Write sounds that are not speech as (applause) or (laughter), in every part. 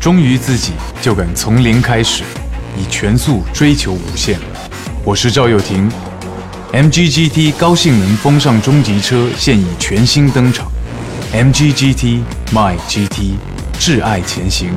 忠于自己，就敢从零开始，以全速追求无限。我是赵又廷，MGGT 高性能风尚中级车现已全新登场，MGGT My GT，挚爱前行。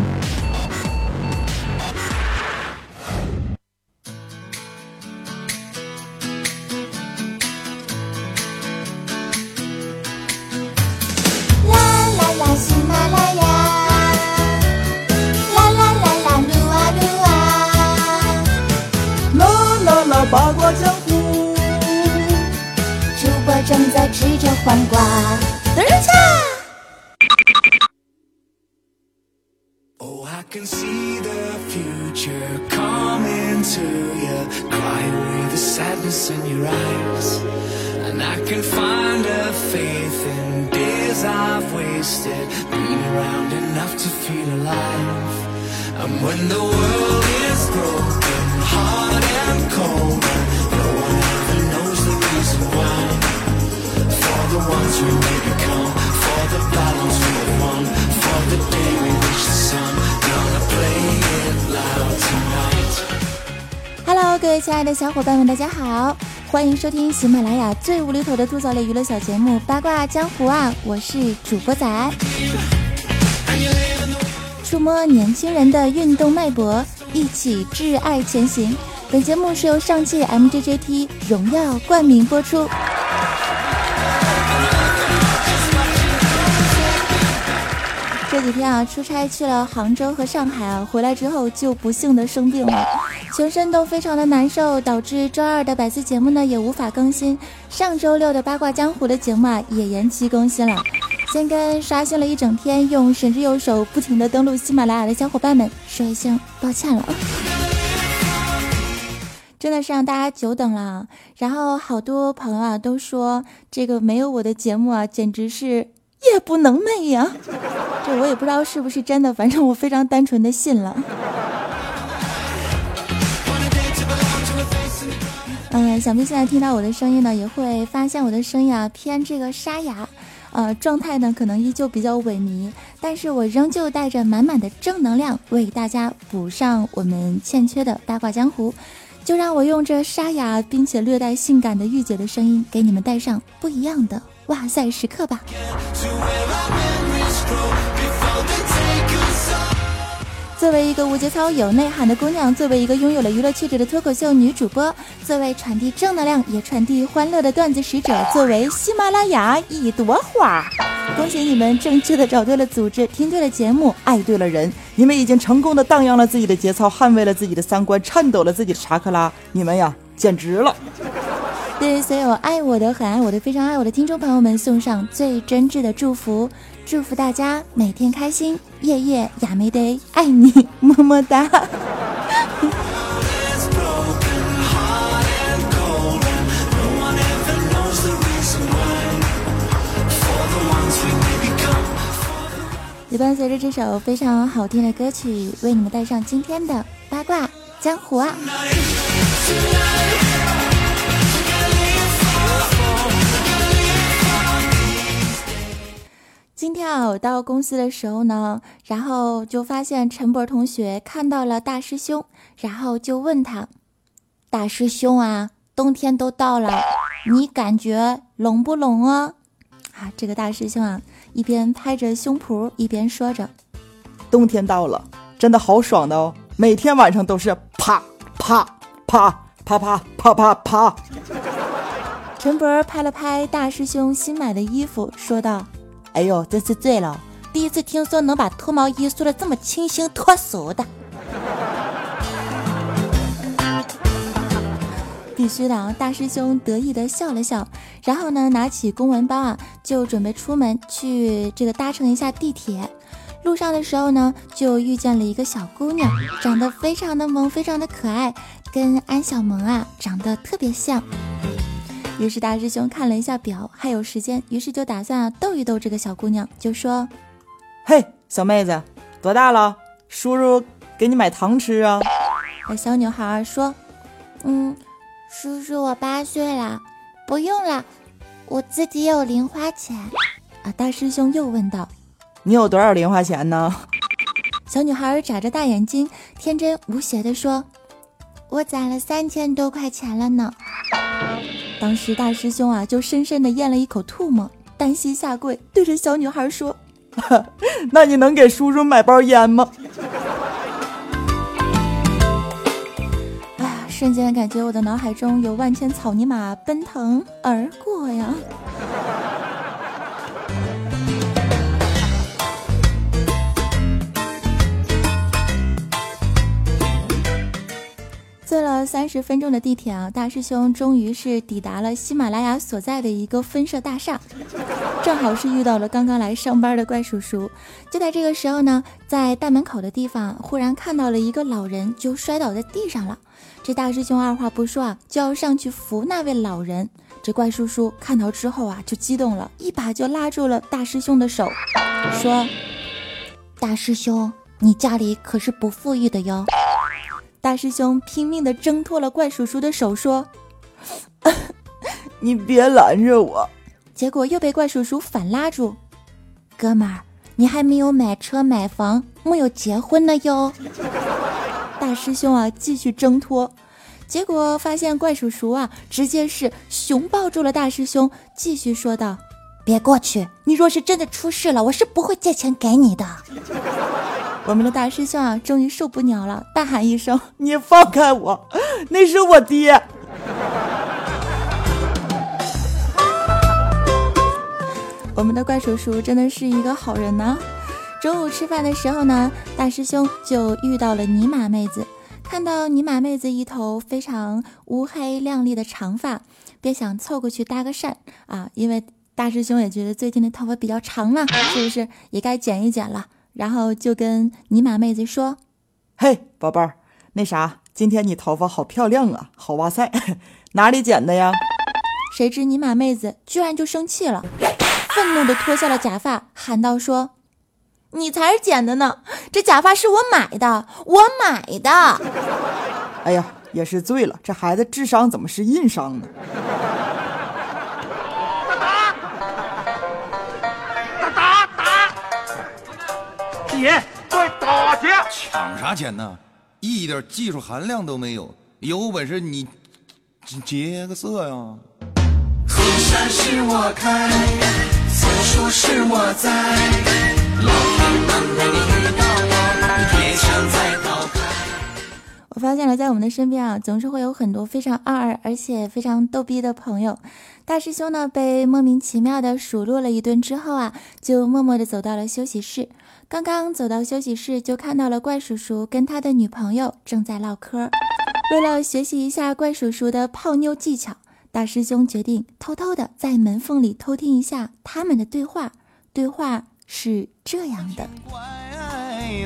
Can see the future coming to you. Cry away the sadness in your eyes. And I can find a faith in days I've wasted. Been around enough to feel alive. And when the world is broken, hard and cold, no one ever knows the reason why. For the ones we may become For the battles we have won For the day we reach the sun Hello，各位亲爱的小伙伴们，大家好，欢迎收听喜马拉雅最无厘头的吐槽类娱乐小节目《八卦江湖》啊！我是主播仔，触摸年轻人的运动脉搏，一起挚爱前行。本节目是由上汽 MGJT 荣耀冠名播出。几天啊，出差去了杭州和上海啊，回来之后就不幸的生病了，全身都非常的难受，导致周二的百思节目呢也无法更新，上周六的八卦江湖的节目啊也延期更新了。先跟刷新了一整天，用神之右手不停的登录喜马拉雅的小伙伴们说一声抱歉了，(laughs) 真的是让大家久等了。然后好多朋友啊都说这个没有我的节目啊，简直是。夜不能寐呀，这我也不知道是不是真的，反正我非常单纯的信了。嗯，想必现在听到我的声音呢，也会发现我的声音啊偏这个沙哑，呃，状态呢可能依旧比较萎靡，但是我仍旧带着满满的正能量为大家补上我们欠缺的八卦江湖。就让我用这沙哑并且略带性感的御姐的声音，给你们带上不一样的。哇塞时刻吧！作为一个无节操、有内涵的姑娘，作为一个拥有了娱乐气质的脱口秀女主播，作为传递正能量也传递欢乐的段子使者，作为喜马拉雅一朵花，恭喜你们正确的找对了组织，听对了节目，爱对了人，你们已经成功的荡漾了自己的节操，捍卫了自己的三观，颤抖了自己的查克拉，你们呀，简直了！对所有爱我的、很爱我的、非常爱我的听众朋友们，送上最真挚的祝福，祝福大家每天开心，夜夜亚美得爱你，么么哒。也伴随着这首非常好听的歌曲，为你们带上今天的八卦江湖啊。今天啊，我到公司的时候呢，然后就发现陈博同学看到了大师兄，然后就问他：“大师兄啊，冬天都到了，你感觉冷不冷啊？”啊，这个大师兄啊，一边拍着胸脯，一边说着：“冬天到了，真的好爽的哦，每天晚上都是啪啪啪啪啪啪啪啪。”陈博拍了拍大师兄新买的衣服，说道。哎呦，真是醉了！第一次听说能把脱毛衣梳的这么清新脱俗的。(laughs) 必须的啊！大师兄得意的笑了笑，然后呢，拿起公文包啊，就准备出门去这个搭乘一下地铁。路上的时候呢，就遇见了一个小姑娘，长得非常的萌，非常的可爱，跟安小萌啊长得特别像。于是大师兄看了一下表，还有时间，于是就打算啊逗一逗这个小姑娘，就说：“嘿，小妹子，多大了？叔叔给你买糖吃啊。”那小女孩说：“嗯，叔叔，我八岁了，不用了，我自己有零花钱。”啊，大师兄又问道：“你有多少零花钱呢？”小女孩眨着大眼睛，天真无邪地说：“我攒了三千多块钱了呢。”当时大师兄啊，就深深的咽了一口唾沫，单膝下跪，对着小女孩说：“ (laughs) 那你能给叔叔买包烟吗？”哎 (laughs) 呀，瞬间感觉我的脑海中有万千草泥马奔腾而过呀！三十分钟的地铁啊，大师兄终于是抵达了喜马拉雅所在的一个分社大厦，正好是遇到了刚刚来上班的怪叔叔。就在这个时候呢，在大门口的地方忽然看到了一个老人，就摔倒在地上了。这大师兄二话不说啊，就要上去扶那位老人。这怪叔叔看到之后啊，就激动了，一把就拉住了大师兄的手，说：“大师兄，你家里可是不富裕的哟。”大师兄拼命地挣脱了怪叔叔的手，说：“ (laughs) 你别拦着我。”结果又被怪叔叔反拉住：“哥们儿，你还没有买车买房，木有结婚呢哟。”大师兄啊，继续挣脱，结果发现怪叔叔啊，直接是熊抱住了大师兄，继续说道：“别过去，你若是真的出事了，我是不会借钱给你的。”我们的大师兄啊，终于受不了了，大喊一声：“你放开我，那是我爹！”我们的怪叔叔真的是一个好人呢。中午吃饭的时候呢，大师兄就遇到了尼玛妹子，看到尼玛妹子一头非常乌黑亮丽的长发，便想凑过去搭个讪啊，因为大师兄也觉得最近的头发比较长嘛，是不是也该剪一剪了？然后就跟尼玛妹子说：“嘿，宝贝儿，那啥，今天你头发好漂亮啊，好哇塞，(laughs) 哪里剪的呀？”谁知尼玛妹子居然就生气了，愤怒地脱下了假发，喊道：“说，你才是剪的呢！这假发是我买的，我买的！”哎呀，也是醉了，这孩子智商怎么是硬伤呢？姐，快打劫！抢啥钱呢？一点技术含量都没有。有本事你劫个色呀！河山是我开，此处是我在。老天能陪你遇到我，别想再逃开。我发现了，在我们的身边啊，总是会有很多非常二而且非常逗逼的朋友。大师兄呢，被莫名其妙的数落了一顿之后啊，就默默的走到了休息室。刚刚走到休息室，就看到了怪叔叔跟他的女朋友正在唠嗑。为了学习一下怪叔叔的泡妞技巧，大师兄决定偷偷的在门缝里偷听一下他们的对话。对话是这样的：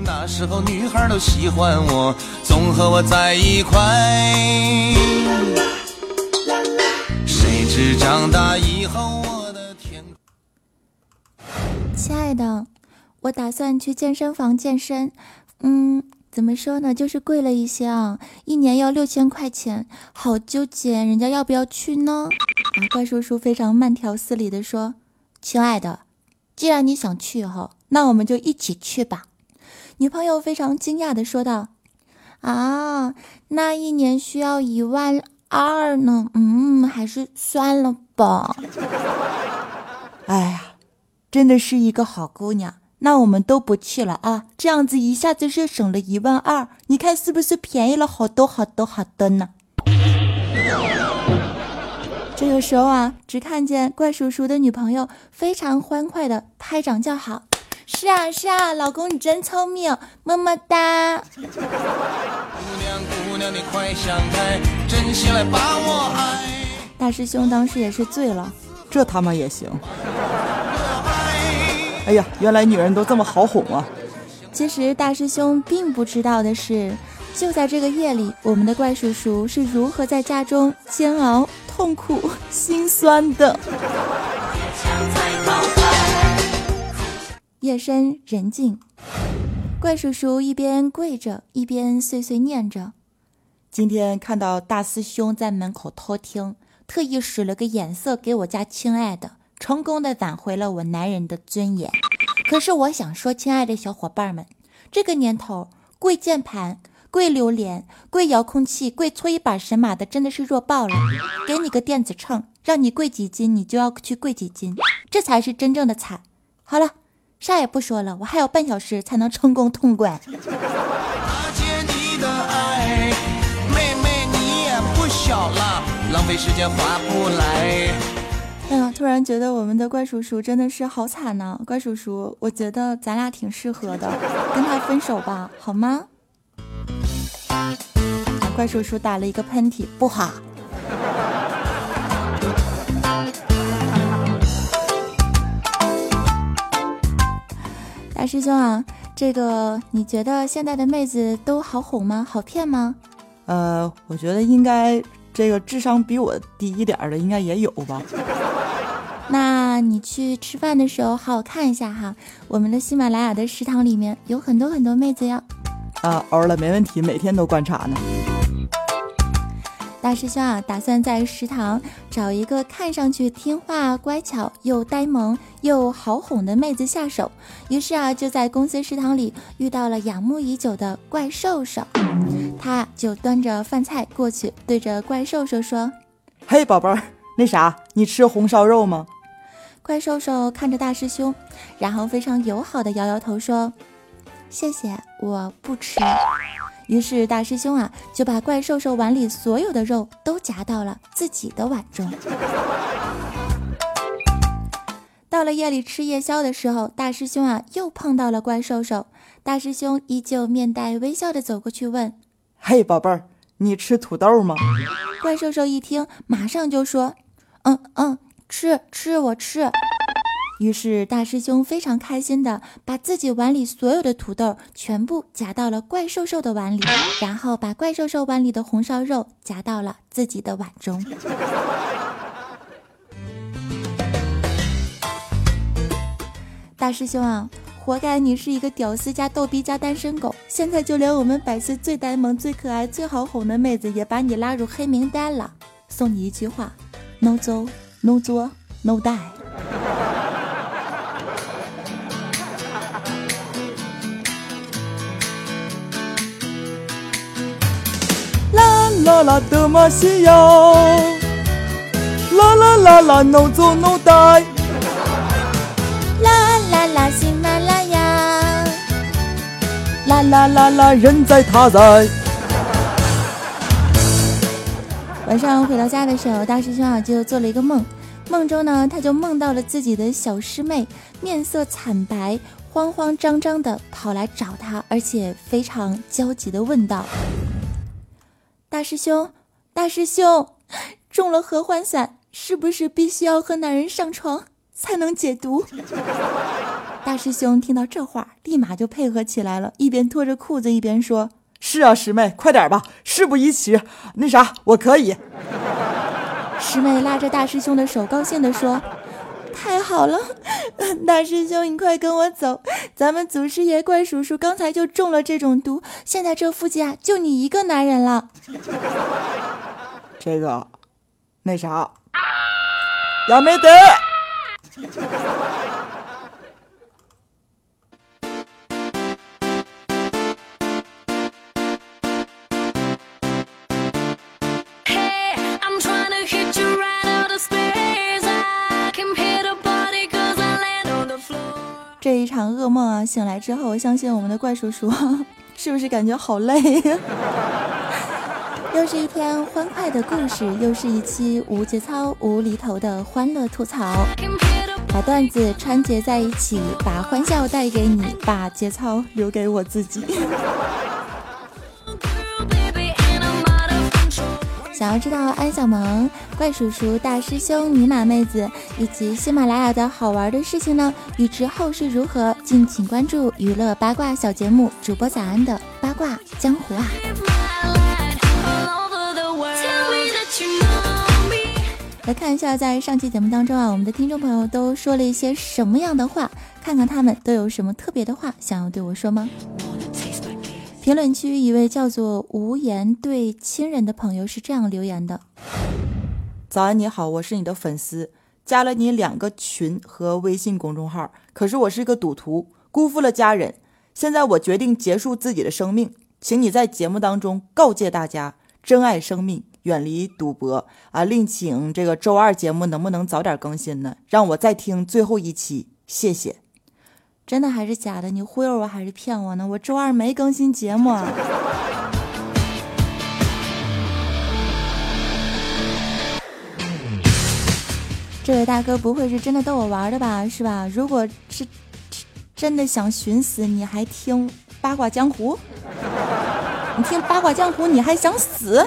那时候女孩都喜欢我，总和我在一块。谁知长大以后，我的天亲爱的。我打算去健身房健身，嗯，怎么说呢，就是贵了一些啊，一年要六千块钱，好纠结，人家要不要去呢？啊，怪叔叔非常慢条斯理的说：“亲爱的，既然你想去哈，那我们就一起去吧。”女朋友非常惊讶的说道：“啊，那一年需要一万二呢，嗯，还是算了吧。(laughs) ”哎呀，真的是一个好姑娘。那我们都不去了啊！这样子一下子是省了一万二，你看是不是便宜了好多好多好多呢？这个时候啊，只看见怪叔叔的女朋友非常欢快的拍掌叫好：“是啊是啊，老公你真聪明，么么哒！”姑娘姑娘你快想开，真心来把我爱。大师兄当时也是醉了，这他妈也行。哎呀，原来女人都这么好哄啊！其实大师兄并不知道的是，就在这个夜里，我们的怪叔叔是如何在家中煎熬、痛苦、心酸的。夜深人静，怪叔叔一边跪着，一边碎碎念着：“今天看到大师兄在门口偷听，特意使了个眼色给我家亲爱的。”成功的挽回了我男人的尊严。可是我想说，亲爱的小伙伴们，这个年头，跪键盘、跪榴莲、跪遥控器、跪搓衣板神马的真的是弱爆了。给你个电子秤，让你跪几斤，你就要去跪几斤，这才是真正的惨。好了，啥也不说了，我还有半小时才能成功通关。阿姐，你的爱，妹妹你也不小了，浪费时间划不来。突然觉得我们的怪叔叔真的是好惨呐！怪叔叔，我觉得咱俩挺适合的，跟他分手吧，好吗？怪叔叔打了一个喷嚏，不好。大师兄啊，这个你觉得现在的妹子都好哄吗？好骗吗？呃，我觉得应该。这个智商比我低一点的应该也有吧？那你去吃饭的时候好好看一下哈，我们的喜马拉雅的食堂里面有很多很多妹子哟。啊，欧了，没问题，每天都观察呢。大师兄啊，打算在食堂找一个看上去听话、乖巧又呆萌又好哄的妹子下手。于是啊，就在公司食堂里遇到了仰慕已久的怪兽兽。他就端着饭菜过去，对着怪兽兽说：“嘿，宝贝儿，那啥，你吃红烧肉吗？”怪兽兽看着大师兄，然后非常友好的摇摇头说：“谢谢，我不吃。”于是大师兄啊，就把怪兽兽碗里所有的肉都夹到了自己的碗中。到了夜里吃夜宵的时候，大师兄啊又碰到了怪兽兽。大师兄依旧面带微笑的走过去问：“嘿，宝贝儿，你吃土豆吗？”怪兽兽一听，马上就说：“嗯嗯，吃吃，我吃。”于是大师兄非常开心的把自己碗里所有的土豆全部夹到了怪兽兽的碗里，然后把怪兽兽碗里的红烧肉夹到了自己的碗中。(laughs) 大师兄啊，活该你是一个屌丝加逗逼加单身狗！现在就连我们百思最呆萌、最可爱、最好哄的妹子也把你拉入黑名单了。送你一句话：No 走，No 作，No die。啦啦德玛西亚，啦啦啦啦，no 走 no die，啦啦啦喜马拉雅，啦啦啦啦人在他在。晚上回到家的时候，大师兄啊就做了一个梦，梦中呢他就梦到了自己的小师妹，面色惨白，慌慌张张的跑来找他，而且非常焦急的问道。大师兄，大师兄，中了合欢散，是不是必须要和男人上床才能解毒？大师兄听到这话，立马就配合起来了，一边脱着裤子一边说：“是啊，师妹，快点吧，事不宜迟。那啥，我可以。”师妹拉着大师兄的手，高兴地说。太好了，(laughs) 大师兄，你快跟我走，咱们祖师爷怪叔叔刚才就中了这种毒，现在这附近啊就你一个男人了。这个，那啥，亚没得。(laughs) 这一场噩梦啊，醒来之后，相信我们的怪叔叔 (laughs) 是不是感觉好累？(laughs) 又是一天欢快的故事，又是一期无节操、无厘头的欢乐吐槽，把段子串接在一起，把欢笑带给你，把节操留给我自己。想要知道安小萌、怪叔叔、大师兄、尼玛妹子以及喜马拉雅的好玩的事情呢？欲知后事如何，敬请关注娱乐八卦小节目主播早安的八卦江湖啊！来看一下，在上期节目当中啊，我们的听众朋友都说了一些什么样的话？看看他们都有什么特别的话想要对我说吗？评论区一位叫做无言对亲人的朋友是这样留言的：早安，你好，我是你的粉丝，加了你两个群和微信公众号，可是我是一个赌徒，辜负了家人。现在我决定结束自己的生命，请你在节目当中告诫大家，珍爱生命，远离赌博啊！另请这个周二节目能不能早点更新呢？让我再听最后一期，谢谢。真的还是假的？你忽悠我还是骗我呢？我周二没更新节目。(laughs) 这位大哥不会是真的逗我玩的吧？是吧？如果是真的想寻死，你还听八卦江湖？你听八卦江湖，你还想死？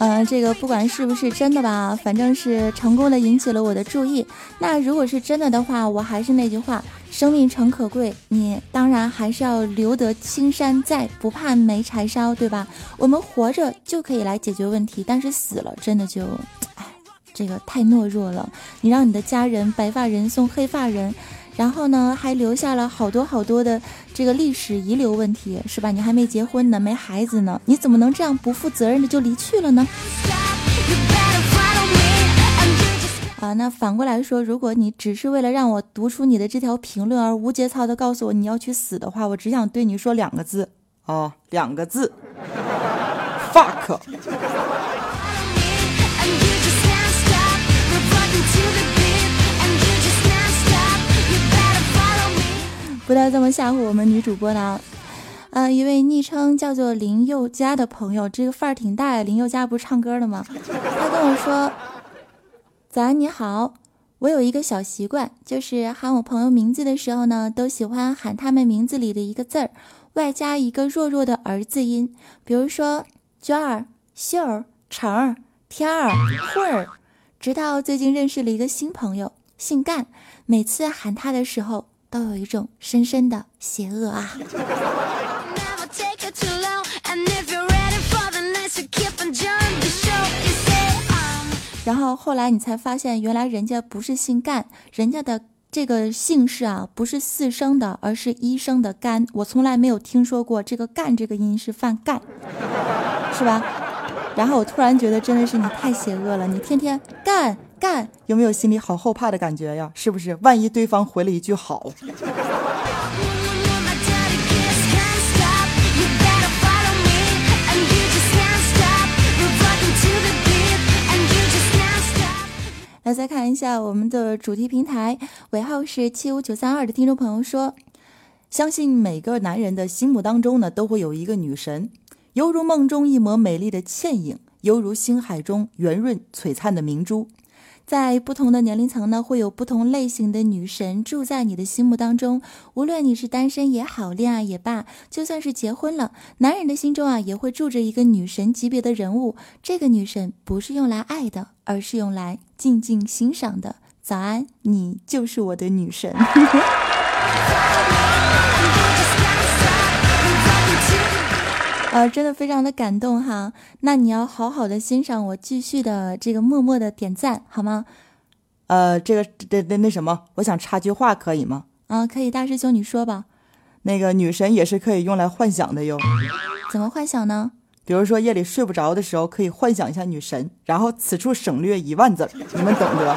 嗯，这个不管是不是真的吧，反正是成功的引起了我的注意。那如果是真的的话，我还是那句话，生命诚可贵，你当然还是要留得青山在，不怕没柴烧，对吧？我们活着就可以来解决问题，但是死了真的就。哎这个太懦弱了，你让你的家人白发人送黑发人，然后呢还留下了好多好多的这个历史遗留问题，是吧？你还没结婚呢，没孩子呢，你怎么能这样不负责任的就离去了呢？啊，那反过来说，如果你只是为了让我读出你的这条评论而无节操的告诉我你要去死的话，我只想对你说两个字哦，两个字，fuck。不要这么吓唬我们女主播呢。呃，一位昵称叫做林宥嘉的朋友，这个范儿挺大呀。林宥嘉不是唱歌的吗？他跟我说：“早安，你好。我有一个小习惯，就是喊我朋友名字的时候呢，都喜欢喊他们名字里的一个字儿，外加一个弱弱的儿字音。比如说娟儿、秀儿、成儿、天儿、慧儿。直到最近认识了一个新朋友，姓干。每次喊他的时候。”都有一种深深的邪恶啊！然后后来你才发现，原来人家不是姓干，人家的这个姓氏啊，不是四声的，而是一声的干。我从来没有听说过这个干这个音是犯干，是吧？然后我突然觉得，真的是你太邪恶了，你天天干。干有没有心里好后怕的感觉呀？是不是？万一对方回了一句好。来，再看一下我们的主题平台，尾号是七五九三二的听众朋友说：“相信每个男人的心目当中呢，都会有一个女神，犹如梦中一抹美丽的倩影，犹如星海中圆润璀璨的明珠。”在不同的年龄层呢，会有不同类型的女神住在你的心目当中。无论你是单身也好，恋爱也罢，就算是结婚了，男人的心中啊，也会住着一个女神级别的人物。这个女神不是用来爱的，而是用来静静欣赏的。早安，你就是我的女神。(laughs) 呃，真的非常的感动哈，那你要好好的欣赏我，继续的这个默默的点赞好吗？呃，这个这那那什么，我想插句话可以吗？啊，可以，大师兄你说吧。那个女神也是可以用来幻想的哟。怎么幻想呢？比如说夜里睡不着的时候，可以幻想一下女神，然后此处省略一万字，你们懂得。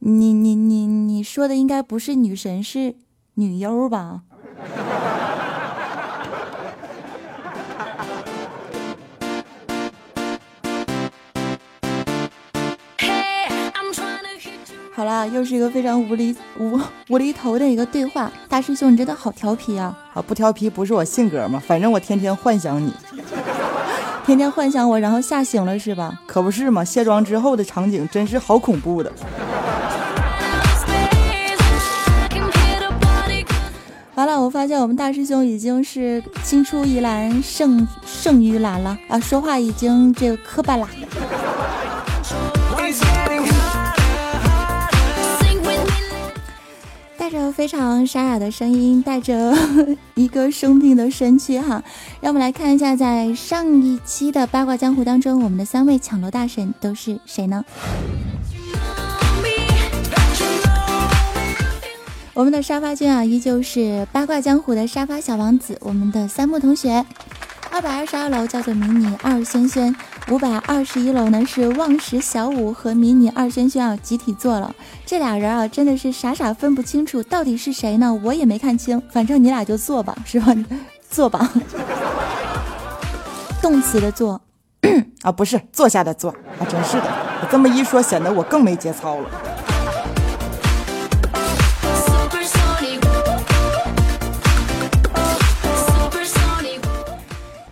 你你你你说的应该不是女神，是女优吧？好啦，又是一个非常无厘无无厘头的一个对话。大师兄，你真的好调皮啊！啊，不调皮不是我性格吗？反正我天天幻想你，(laughs) 天天幻想我，然后吓醒了是吧？可不是嘛，卸妆之后的场景真是好恐怖的。完了，我发现我们大师兄已经是青出于蓝胜胜于蓝了啊，说话已经这个磕巴了。非常沙哑的声音，带着 (laughs) 一个生病的身躯，哈，让我们来看一下，在上一期的八卦江湖当中，我们的三位抢楼大神都是谁呢？我们的沙发君啊，依旧是八卦江湖的沙发小王子，我们的三木同学。二百二十二楼叫做迷你二轩轩，五百二十一楼呢是望石小五和迷你二轩轩啊集体坐了，这俩人啊真的是傻傻分不清楚到底是谁呢？我也没看清，反正你俩就坐吧，是吧？坐吧，动词的坐 (clears throat) 啊，不是坐下的坐，还真是的。你这么一说，显得我更没节操了。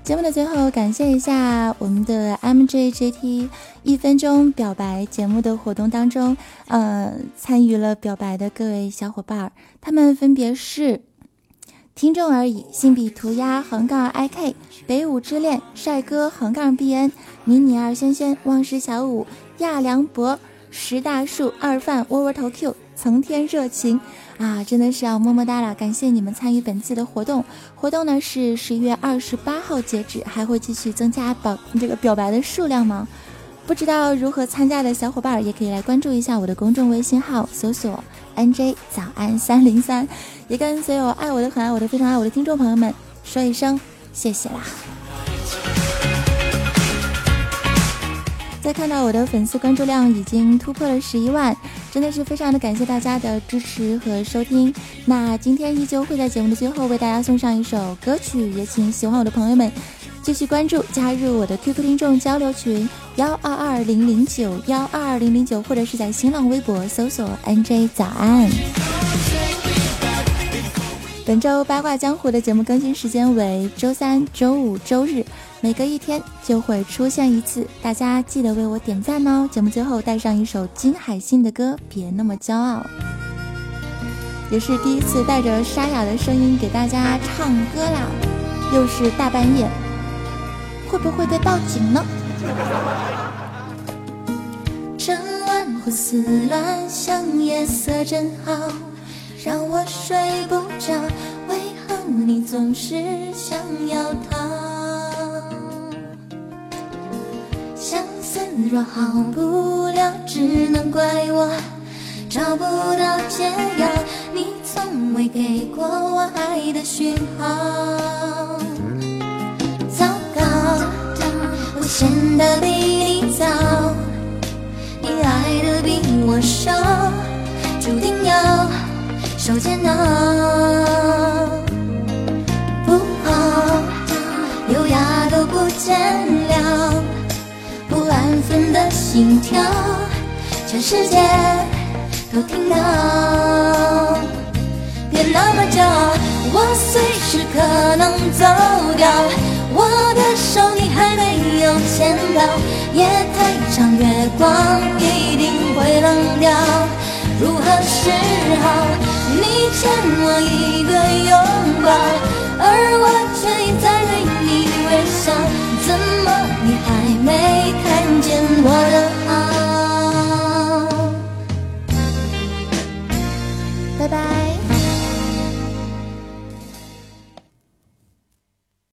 节目的最后，感谢一下我们的 M J J T 一分钟表白节目的活动当中，呃，参与了表白的各位小伙伴，他们分别是听众而已、信笔涂鸦横杠 IK、北舞之恋、帅哥横杠 BN、迷你二轩轩、忘食小五、亚良博、石大树、二范窝窝头 Q。层天热情啊，真的是要么么哒了！感谢你们参与本次的活动，活动呢是十一月二十八号截止，还会继续增加表这个表白的数量吗？不知道如何参加的小伙伴也可以来关注一下我的公众微信号，搜索 NJ 早安三零三，也跟所有爱我的、很爱我的、非常爱我的听众朋友们说一声谢谢啦！在看到我的粉丝关注量已经突破了十一万。真的是非常的感谢大家的支持和收听。那今天依旧会在节目的最后为大家送上一首歌曲，也请喜欢我的朋友们继续关注，加入我的 QQ 听众交流群幺二二零零九幺二二零零九，或者是在新浪微博搜索 NJ 早安。本周八卦江湖的节目更新时间为周三、周五、周日。每隔一天就会出现一次，大家记得为我点赞哦！节目最后带上一首金海心的歌，别那么骄傲，也是第一次带着沙哑的声音给大家唱歌啦，又是大半夜，会不会被报警呢？趁乱胡思乱想夜色真好，让我睡不着，为何你总是想要逃？若好不了，只能怪我找不到解药。你从未给过我爱的讯号。糟糕，我陷得比你早，你爱的比我少，注定要受煎熬。不好，优雅都不见了。分的心跳，全世界都听到。别那么骄傲，我随时可能走掉。我的手你还没有牵到，夜太长，月光一定会冷掉。如何是好？你欠我一个拥抱，而我却一再对你微笑，怎么你还没看？见